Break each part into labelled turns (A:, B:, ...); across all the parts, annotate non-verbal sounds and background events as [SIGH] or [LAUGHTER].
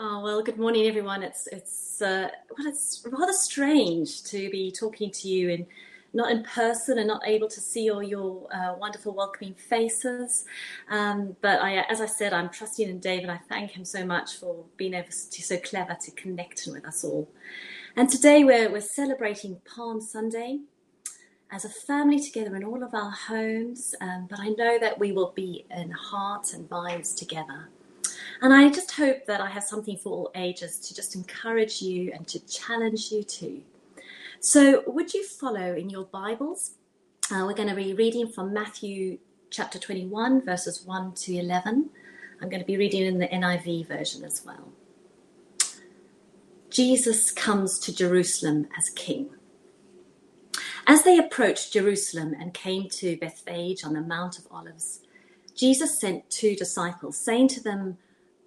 A: Oh, well, good morning, everyone. It's it's uh, well, it's rather strange to be talking to you in not in person and not able to see all your uh, wonderful, welcoming faces. Um, but I, as I said, I'm trusting in Dave, and I thank him so much for being able to so clever to connect with us all. And today we're we're celebrating Palm Sunday as a family together in all of our homes. Um, but I know that we will be in hearts and minds together. And I just hope that I have something for all ages to just encourage you and to challenge you too. So, would you follow in your Bibles? Uh, we're going to be reading from Matthew chapter 21, verses 1 to 11. I'm going to be reading in the NIV version as well. Jesus comes to Jerusalem as king. As they approached Jerusalem and came to Bethphage on the Mount of Olives, Jesus sent two disciples, saying to them,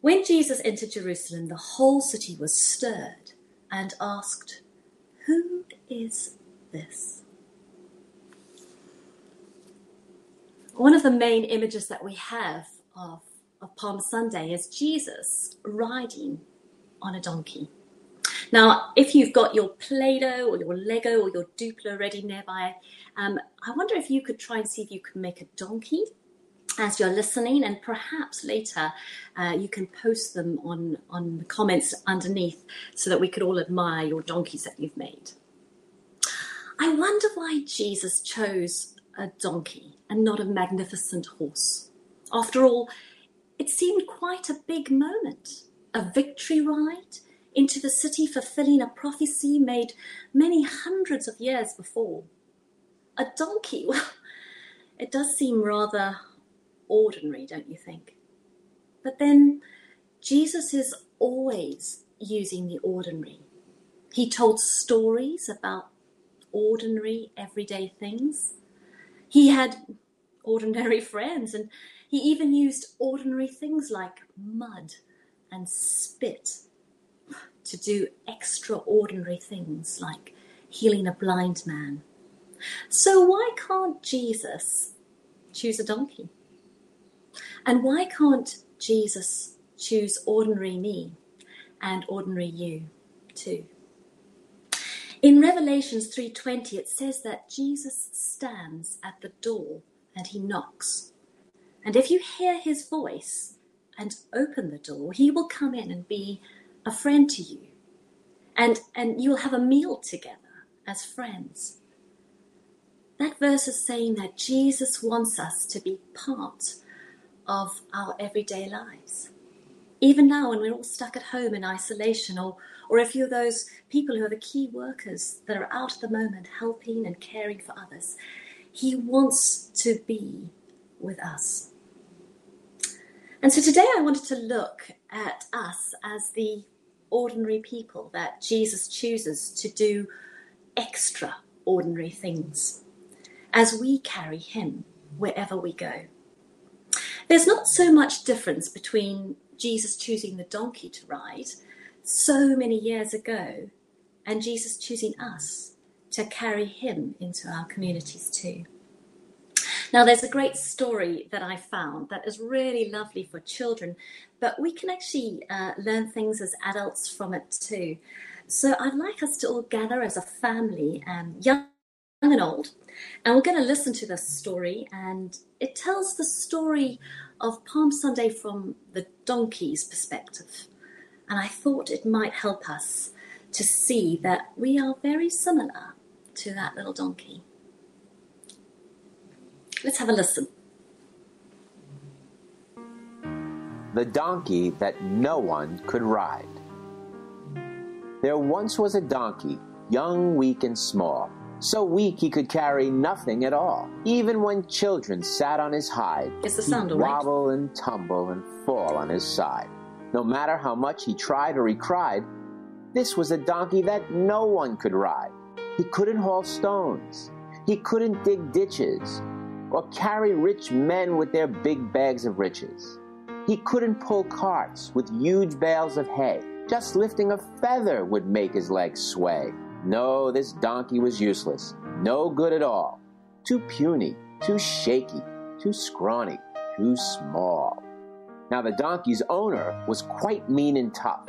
A: When Jesus entered Jerusalem, the whole city was stirred and asked, Who is this? One of the main images that we have of, of Palm Sunday is Jesus riding on a donkey. Now, if you've got your Play Doh or your Lego or your Duplo ready nearby, um, I wonder if you could try and see if you can make a donkey as you're listening, and perhaps later uh, you can post them on, on the comments underneath so that we could all admire your donkeys that you've made. I wonder why Jesus chose a donkey and not a magnificent horse. After all, it seemed quite a big moment, a victory ride into the city fulfilling a prophecy made many hundreds of years before. A donkey, [LAUGHS] well, it does seem rather ordinary, don't you think? But then Jesus is always using the ordinary. He told stories about ordinary, everyday things. He had ordinary [LAUGHS] friends, and he even used ordinary things like mud and spit to do extraordinary things like healing a blind man. So, why can't Jesus choose a donkey? And why can't Jesus choose ordinary me and ordinary you too? In Revelations 3:20 it says that Jesus stands at the door and he knocks. And if you hear his voice and open the door, he will come in and be a friend to you. And and you'll have a meal together as friends. That verse is saying that Jesus wants us to be part of our everyday lives. Even now, when we're all stuck at home in isolation, or, or if you're those people who are the key workers that are out at the moment helping and caring for others, He wants to be with us. And so today I wanted to look at us as the ordinary people that Jesus chooses to do extraordinary things as we carry Him wherever we go. There's not so much difference between Jesus choosing the donkey to ride so many years ago and Jesus choosing us to carry him into our communities too. Now, there's a great story that I found that is really lovely for children, but we can actually uh, learn things as adults from it too. So, I'd like us to all gather as a family, um, young and old, and we're going to listen to this story. And it tells the story of Palm Sunday from the donkey's perspective. And I thought it might help us to see that we are very similar to that little donkey. Let's have a listen.
B: The donkey that no one could ride. There once was a donkey, young, weak, and small, so weak he could carry nothing at all. Even when children sat on his hide,
A: Is the sound
B: he'd
A: all right?
B: wobble and tumble and fall on his side. No matter how much he tried or he cried, this was a donkey that no one could ride. He couldn't haul stones. He couldn't dig ditches or carry rich men with their big bags of riches. He couldn't pull carts with huge bales of hay. Just lifting a feather would make his legs sway. No, this donkey was useless. No good at all. Too puny, too shaky, too scrawny, too small. Now the donkey's owner was quite mean and tough.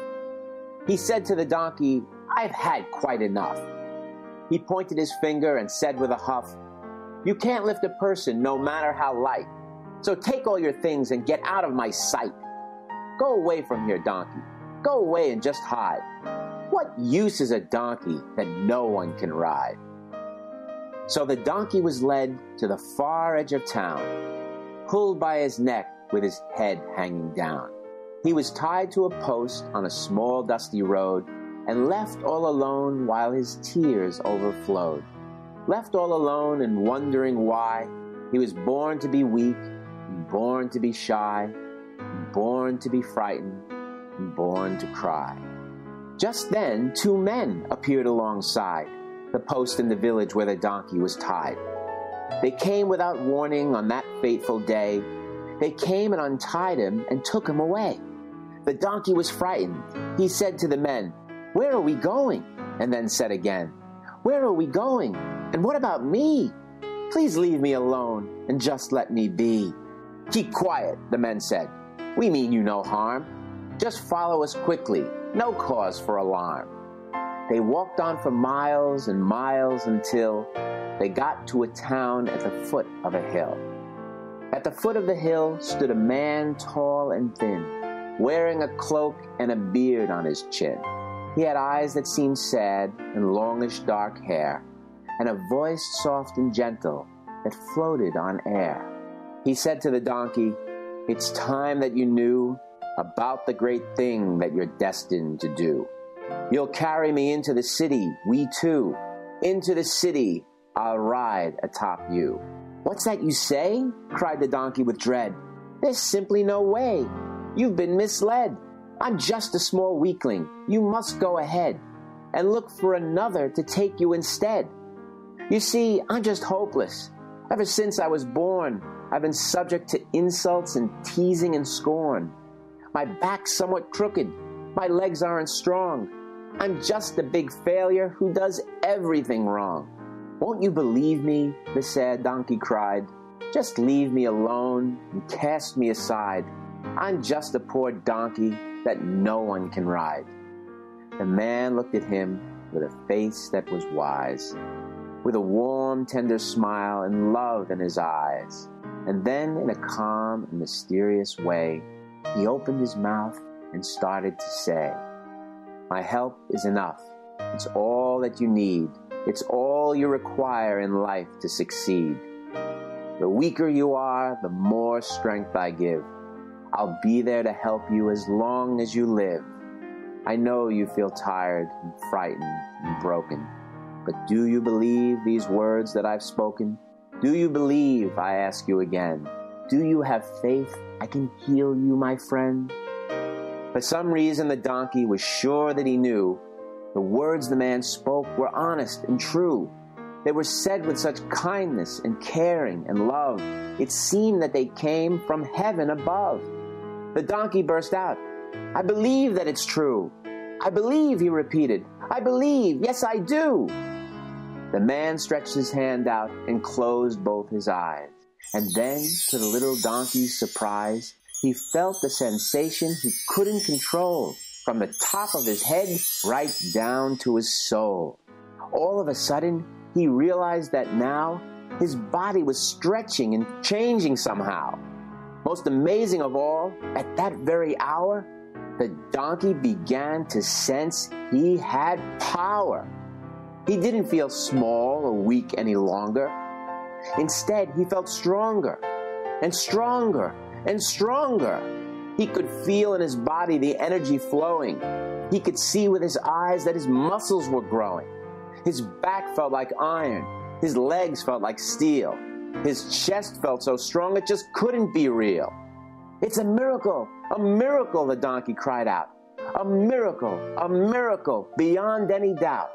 B: He said to the donkey, I've had quite enough. He pointed his finger and said with a huff, You can't lift a person no matter how light. So take all your things and get out of my sight. Go away from here, donkey. Go away and just hide. What use is a donkey that no one can ride? So the donkey was led to the far edge of town, pulled by his neck with his head hanging down. He was tied to a post on a small dusty road and left all alone while his tears overflowed. Left all alone and wondering why he was born to be weak, born to be shy, born to be frightened, born to cry. Just then, two men appeared alongside the post in the village where the donkey was tied. They came without warning on that fateful day. They came and untied him and took him away. The donkey was frightened. He said to the men, Where are we going? And then said again, Where are we going? And what about me? Please leave me alone and just let me be. Keep quiet, the men said. We mean you no harm. Just follow us quickly. No cause for alarm. They walked on for miles and miles until they got to a town at the foot of a hill. At the foot of the hill stood a man tall and thin, wearing a cloak and a beard on his chin. He had eyes that seemed sad and longish dark hair, and a voice soft and gentle that floated on air. He said to the donkey, It's time that you knew about the great thing that you're destined to do. You'll carry me into the city, we two. Into the city, I'll ride atop you. What's that you say? cried the donkey with dread. There's simply no way. You've been misled. I'm just a small weakling. You must go ahead and look for another to take you instead. You see, I'm just hopeless. Ever since I was born, I've been subject to insults and teasing and scorn. My back's somewhat crooked. My legs aren't strong. I'm just a big failure who does everything wrong. Won't you believe me? The sad donkey cried. Just leave me alone and cast me aside. I'm just a poor donkey that no one can ride. The man looked at him with a face that was wise, with a warm, tender smile and love in his eyes. And then, in a calm and mysterious way, he opened his mouth and started to say, My help is enough. It's all that you need. It's all you require in life to succeed. The weaker you are, the more strength I give. I'll be there to help you as long as you live. I know you feel tired and frightened and broken, but do you believe these words that I've spoken? Do you believe, I ask you again? Do you have faith I can heal you, my friend? For some reason, the donkey was sure that he knew the words the man spoke were honest and true. They were said with such kindness and caring and love. It seemed that they came from heaven above. The donkey burst out, I believe that it's true. I believe, he repeated. I believe, yes, I do. The man stretched his hand out and closed both his eyes. And then, to the little donkey's surprise, he felt the sensation he couldn't control from the top of his head right down to his soul. All of a sudden, he realized that now his body was stretching and changing somehow. Most amazing of all, at that very hour, the donkey began to sense he had power. He didn't feel small or weak any longer. Instead, he felt stronger and stronger and stronger. He could feel in his body the energy flowing. He could see with his eyes that his muscles were growing. His back felt like iron. His legs felt like steel. His chest felt so strong it just couldn't be real. It's a miracle, a miracle, the donkey cried out. A miracle, a miracle beyond any doubt.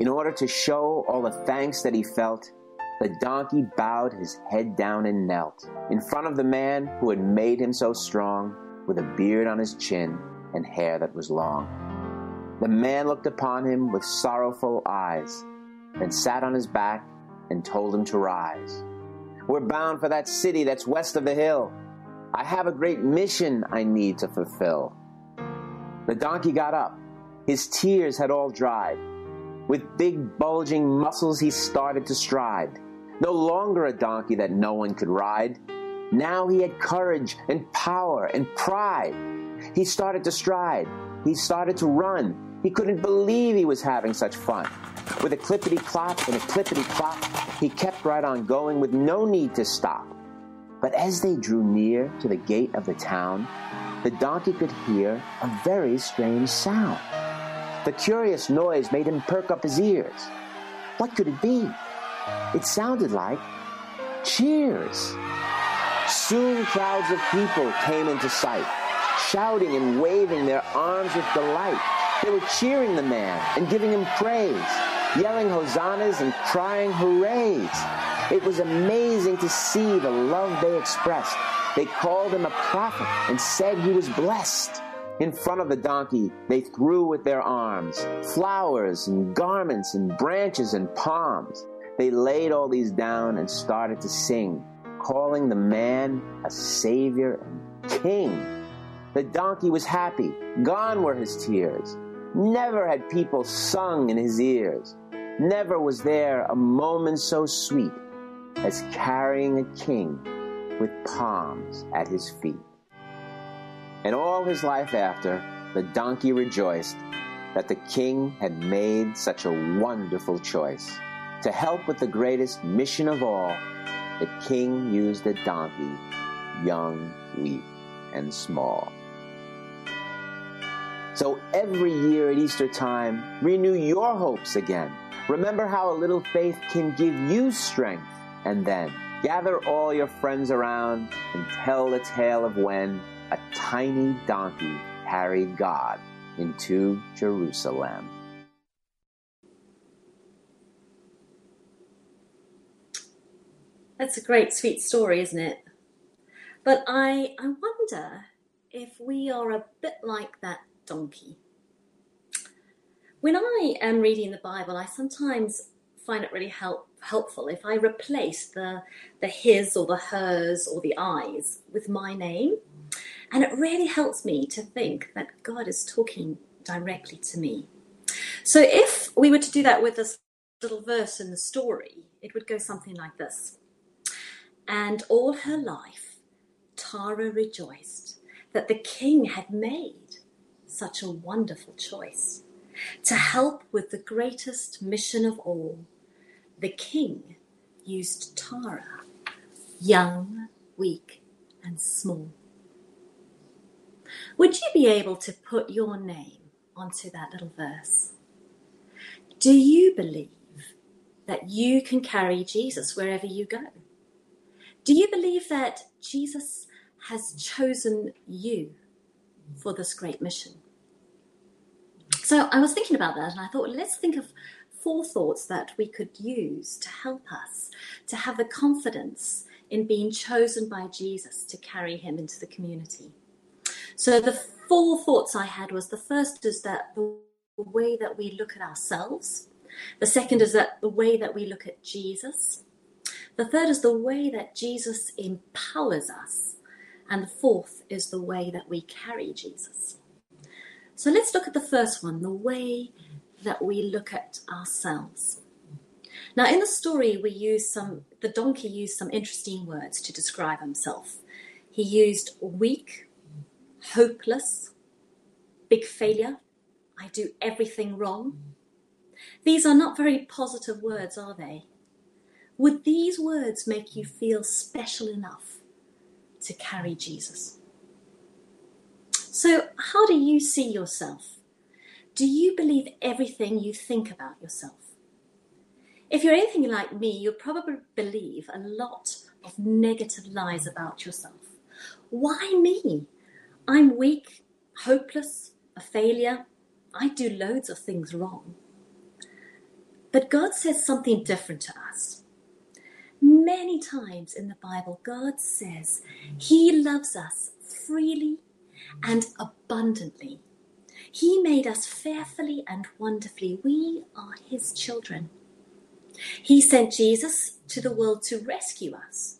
B: In order to show all the thanks that he felt, the donkey bowed his head down and knelt in front of the man who had made him so strong, with a beard on his chin and hair that was long. The man looked upon him with sorrowful eyes, then sat on his back and told him to rise. We're bound for that city that's west of the hill. I have a great mission I need to fulfill. The donkey got up. His tears had all dried. With big bulging muscles, he started to stride. No longer a donkey that no one could ride. Now he had courage and power and pride. He started to stride. He started to run. He couldn't believe he was having such fun. With a clippity clop and a clippity clop, he kept right on going with no need to stop. But as they drew near to the gate of the town, the donkey could hear a very strange sound. The curious noise made him perk up his ears. What could it be? It sounded like cheers. Soon crowds of people came into sight, shouting and waving their arms with delight. They were cheering the man and giving him praise, yelling hosannas and crying hoorays. It was amazing to see the love they expressed. They called him a prophet and said he was blessed. In front of the donkey, they threw with their arms flowers and garments and branches and palms. They laid all these down and started to sing, calling the man a savior and king. The donkey was happy. Gone were his tears. Never had people sung in his ears. Never was there a moment so sweet as carrying a king with palms at his feet. And all his life after, the donkey rejoiced that the king had made such a wonderful choice. To help with the greatest mission of all, the king used a donkey, young, weak, and small. So every year at Easter time, renew your hopes again. Remember how a little faith can give you strength. And then gather all your friends around and tell the tale of when a tiny donkey carried God into Jerusalem.
A: That's a great, sweet story, isn't it? But I, I wonder if we are a bit like that donkey. When I am reading the Bible, I sometimes find it really help, helpful if I replace the, the his or the hers or the I's with my name. And it really helps me to think that God is talking directly to me. So if we were to do that with this little verse in the story, it would go something like this. And all her life, Tara rejoiced that the king had made such a wonderful choice to help with the greatest mission of all. The king used Tara, young, weak, and small. Would you be able to put your name onto that little verse? Do you believe that you can carry Jesus wherever you go? Do you believe that Jesus has chosen you for this great mission? So I was thinking about that and I thought, let's think of four thoughts that we could use to help us to have the confidence in being chosen by Jesus to carry him into the community. So the four thoughts I had was the first is that the way that we look at ourselves. The second is that the way that we look at Jesus. The third is the way that Jesus empowers us. And the fourth is the way that we carry Jesus. So let's look at the first one, the way that we look at ourselves. Now, in the story, we use some, the donkey used some interesting words to describe himself. He used weak, hopeless, big failure, I do everything wrong. These are not very positive words, are they? Would these words make you feel special enough to carry Jesus? So, how do you see yourself? Do you believe everything you think about yourself? If you're anything like me, you'll probably believe a lot of negative lies about yourself. Why me? I'm weak, hopeless, a failure. I do loads of things wrong. But God says something different to us. Many times in the Bible, God says He loves us freely and abundantly. He made us fearfully and wonderfully. We are His children. He sent Jesus to the world to rescue us.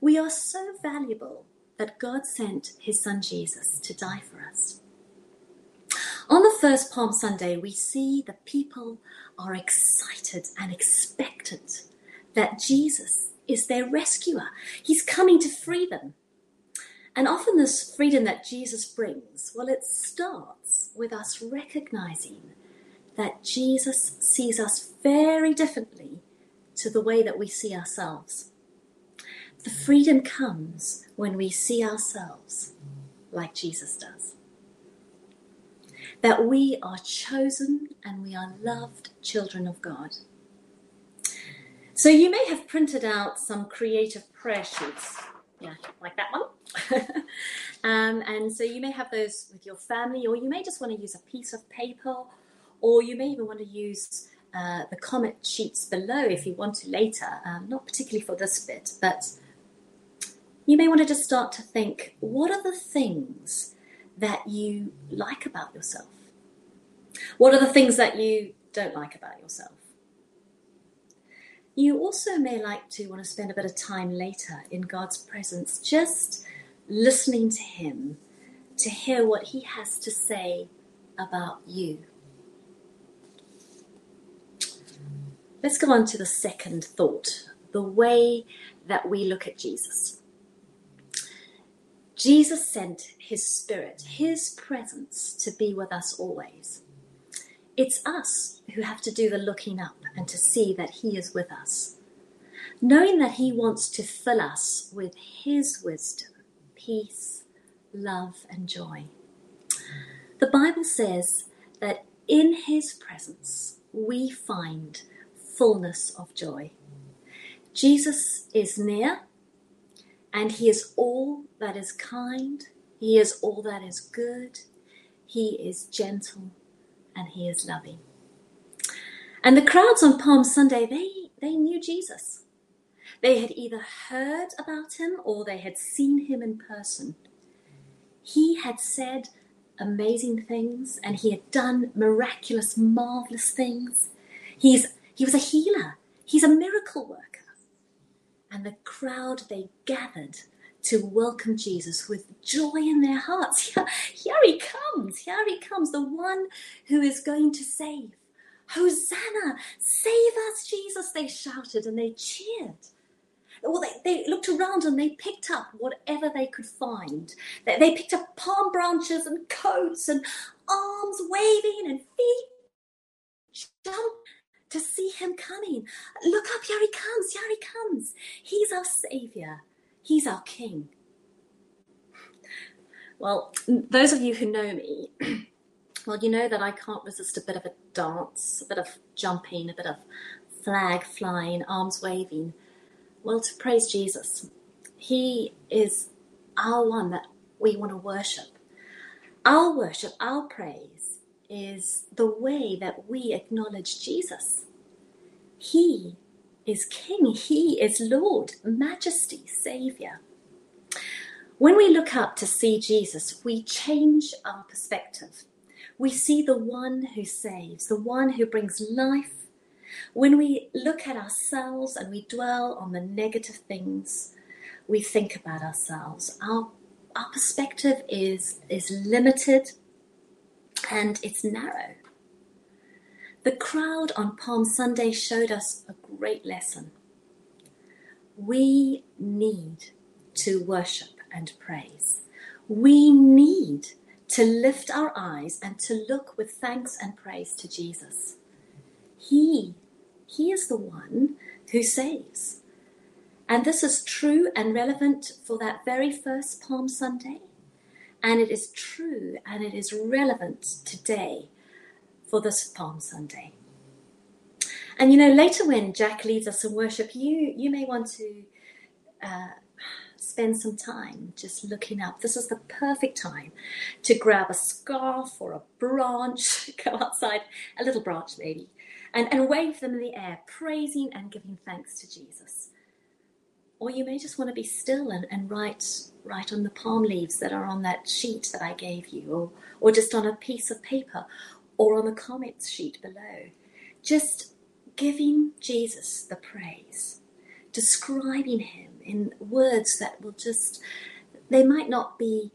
A: We are so valuable that God sent His Son Jesus to die for us. On the first Palm Sunday, we see the people are excited and expectant that Jesus is their rescuer. He's coming to free them. And often, this freedom that Jesus brings, well, it starts with us recognizing that Jesus sees us very differently to the way that we see ourselves. The freedom comes when we see ourselves like Jesus does that we are chosen and we are loved children of God. So you may have printed out some creative prayer sheets, yeah, like that one. [LAUGHS] um, and so you may have those with your family, or you may just want to use a piece of paper, or you may even want to use uh, the comment sheets below if you want to later, um, not particularly for this bit, but you may want to just start to think what are the things that you like about yourself? What are the things that you don't like about yourself? You also may like to want to spend a bit of time later in God's presence, just listening to Him, to hear what He has to say about you. Let's go on to the second thought the way that we look at Jesus. Jesus sent his spirit, his presence, to be with us always. It's us who have to do the looking up and to see that he is with us. Knowing that he wants to fill us with his wisdom, peace, love, and joy. The Bible says that in his presence we find fullness of joy. Jesus is near and he is all that is kind, he is all that is good, he is gentle, and he is loving. And the crowds on Palm Sunday, they, they knew Jesus. They had either heard about him or they had seen him in person. He had said amazing things and he had done miraculous, marvelous things. He's, he was a healer, he's a miracle worker and the crowd they gathered to welcome Jesus with joy in their hearts. [LAUGHS] Here, he comes, here he comes, the one who is going to save. Hosanna! Save us, Jesus! They shouted and they cheered. Well, they, they looked around and they picked up whatever they could find. They, they picked up palm branches and coats and arms waving and feet jumping to see him coming. Look up, here he comes, here he comes. He's our Savior, he's our King. Well, those of you who know me, [CLEARS THROAT] well, you know that I can't resist a bit of a dance, a bit of jumping, a bit of flag flying, arms waving. Well, to praise Jesus. He is our one that we want to worship. Our worship, our praise, is the way that we acknowledge Jesus. He is King, He is Lord, Majesty, Saviour. When we look up to see Jesus, we change our perspective. We see the one who saves, the one who brings life. When we look at ourselves and we dwell on the negative things, we think about ourselves. Our, our perspective is, is limited and it's narrow. The crowd on Palm Sunday showed us a great lesson. We need to worship and praise. We need to lift our eyes and to look with thanks and praise to Jesus. He, He is the one who saves. And this is true and relevant for that very first Palm Sunday. And it is true and it is relevant today for this Palm Sunday. And you know, later when Jack leads us in worship, you you may want to uh, spend some time just looking up. This is the perfect time to grab a scarf or a branch, [LAUGHS] go outside, a little branch maybe, and, and wave them in the air, praising and giving thanks to Jesus. Or you may just want to be still and, and write write on the palm leaves that are on that sheet that I gave you, or or just on a piece of paper, or on the comments sheet below. Just giving Jesus the praise, describing him in words that will just, they might not be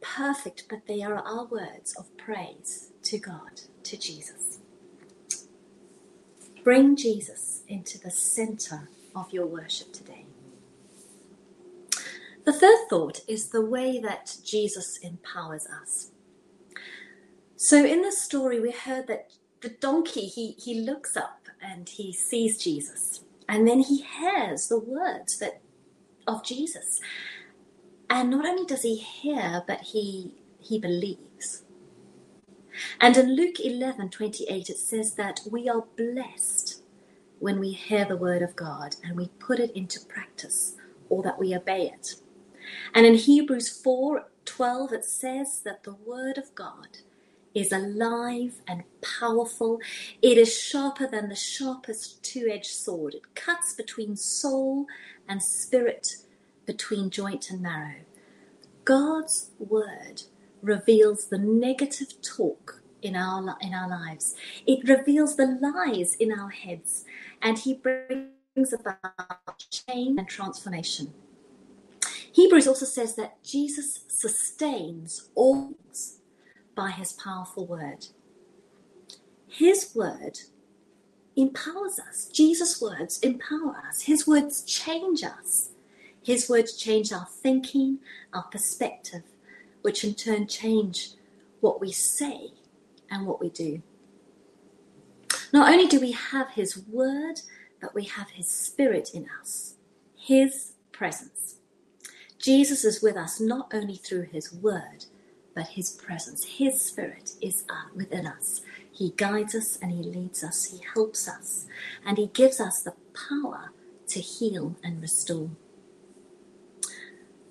A: perfect, but they are our words of praise to God, to Jesus. Bring Jesus into the center of your worship today. The third thought is the way that Jesus empowers us. So in this story, we heard that the donkey, he, he looks up and he sees Jesus. And then he hears the words that of Jesus. And not only does he hear, but he he believes. And in Luke 11 28, it says that we are blessed when we hear the word of God and we put it into practice or that we obey it. And in Hebrews 4 12, it says that the word of God is alive and powerful. It is sharper than the sharpest two edged sword. It cuts between soul and spirit, between joint and marrow. God's word reveals the negative talk in our, in our lives, it reveals the lies in our heads, and He brings about change and transformation. Hebrews also says that Jesus sustains all by his powerful word. His word empowers us. Jesus' words empower us. His words change us. His words change our thinking, our perspective, which in turn change what we say and what we do. Not only do we have His word, but we have His Spirit in us, His presence. Jesus is with us not only through His word, but His presence, His Spirit is uh, within us. He guides us and He leads us, He helps us, and He gives us the power to heal and restore.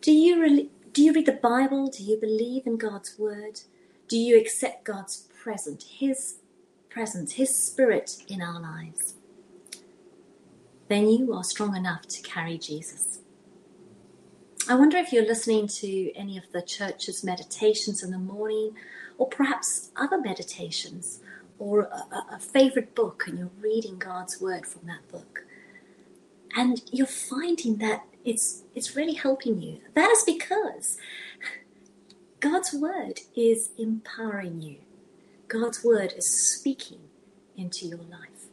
A: Do you, really, do you read the Bible? Do you believe in God's Word? Do you accept God's presence, His presence, His Spirit in our lives? Then you are strong enough to carry Jesus. I wonder if you're listening to any of the church's meditations in the morning, or perhaps other meditations, or a, a favorite book, and you're reading God's word from that book. And you're finding that it's, it's really helping you. That is because God's word is empowering you, God's word is speaking into your life.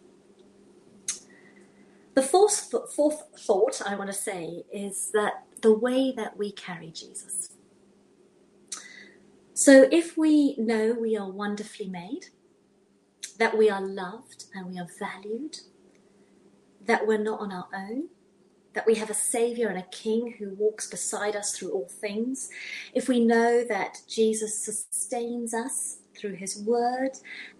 A: The fourth, fourth thought I want to say is that the way that we carry Jesus. So if we know we are wonderfully made, that we are loved and we are valued, that we're not on our own, that we have a Savior and a King who walks beside us through all things, if we know that Jesus sustains us through His Word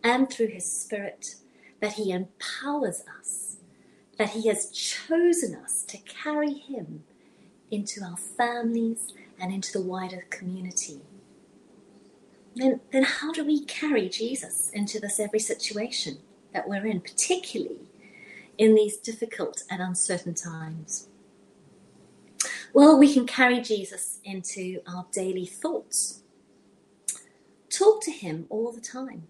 A: and through His Spirit, that He empowers us, that He has chosen us to carry Him into our families and into the wider community. Then, then how do we carry Jesus into this every situation that we're in, particularly in these difficult and uncertain times? Well, we can carry Jesus into our daily thoughts. Talk to him all the time.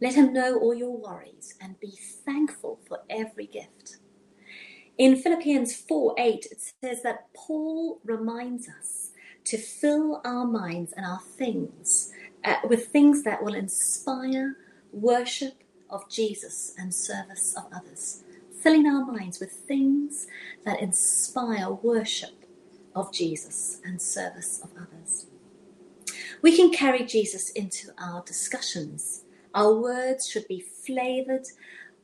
A: Let him know all your worries and be thankful for every gift. In Philippians 4 8, it says that Paul reminds us to fill our minds and our things uh, with things that will inspire, worship, of Jesus and service of others, filling our minds with things that inspire worship of Jesus and service of others. We can carry Jesus into our discussions. Our words should be flavored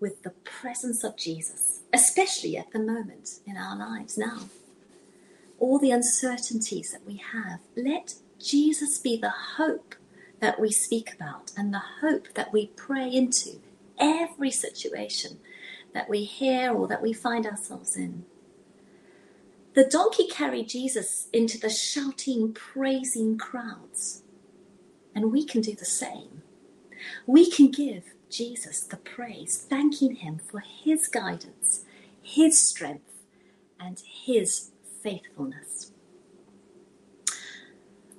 A: with the presence of Jesus, especially at the moment in our lives now. All the uncertainties that we have, let Jesus be the hope that we speak about and the hope that we pray into every situation that we hear or that we find ourselves in. The donkey carried Jesus into the shouting, praising crowds. And we can do the same. We can give Jesus the praise, thanking him for his guidance, his strength, and his faithfulness.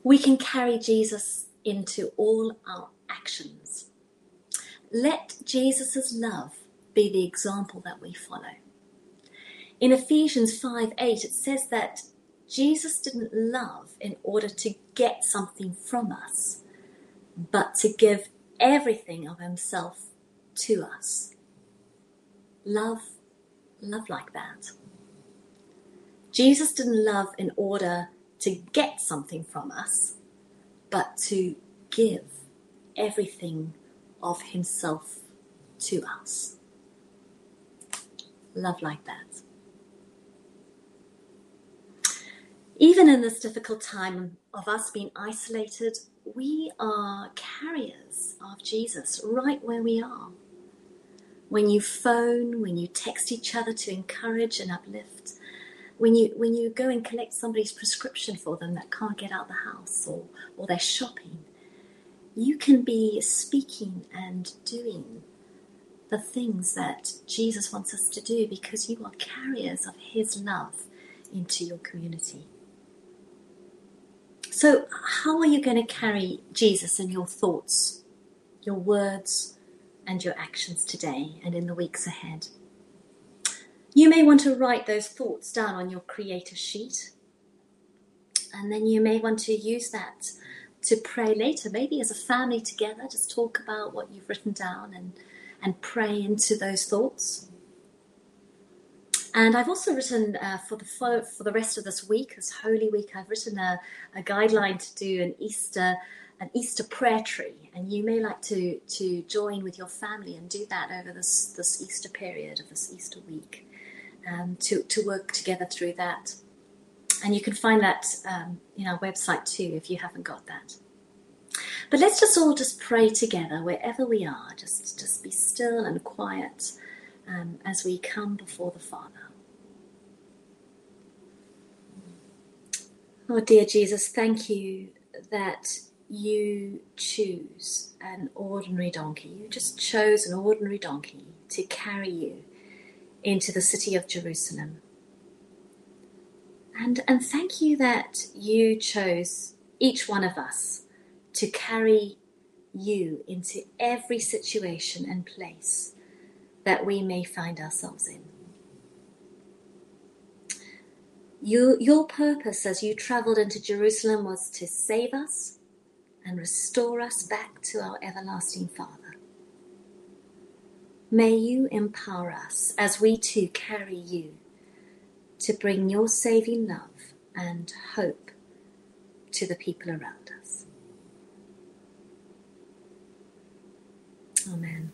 A: We can carry Jesus into all our actions. Let Jesus' love be the example that we follow. In Ephesians 5 8, it says that Jesus didn't love in order to get something from us, but to give everything of himself to us. Love, love like that. Jesus didn't love in order to get something from us, but to give everything of himself to us. Love like that. Even in this difficult time of us being isolated, we are carriers of Jesus right where we are. When you phone, when you text each other to encourage and uplift, when you when you go and collect somebody's prescription for them that can't get out the house or, or they're shopping, you can be speaking and doing the things that Jesus wants us to do because you are carriers of his love into your community. So, how are you going to carry Jesus in your thoughts, your words, and your actions today and in the weeks ahead? You may want to write those thoughts down on your creator sheet, and then you may want to use that to pray later, maybe as a family together, just talk about what you've written down and, and pray into those thoughts. And I've also written uh, for the for, for the rest of this week, this Holy Week, I've written a, a guideline to do an Easter an Easter prayer tree, and you may like to to join with your family and do that over this this Easter period of this Easter week, um, to to work together through that. And you can find that um, in our website too if you haven't got that. But let's just all just pray together wherever we are. Just just be still and quiet um, as we come before the Father. Oh, dear Jesus, thank you that you choose an ordinary donkey. You just chose an ordinary donkey to carry you into the city of Jerusalem. And, and thank you that you chose each one of us to carry you into every situation and place that we may find ourselves in. You, your purpose as you travelled into Jerusalem was to save us and restore us back to our everlasting Father. May you empower us as we too carry you to bring your saving love and hope to the people around us. Amen.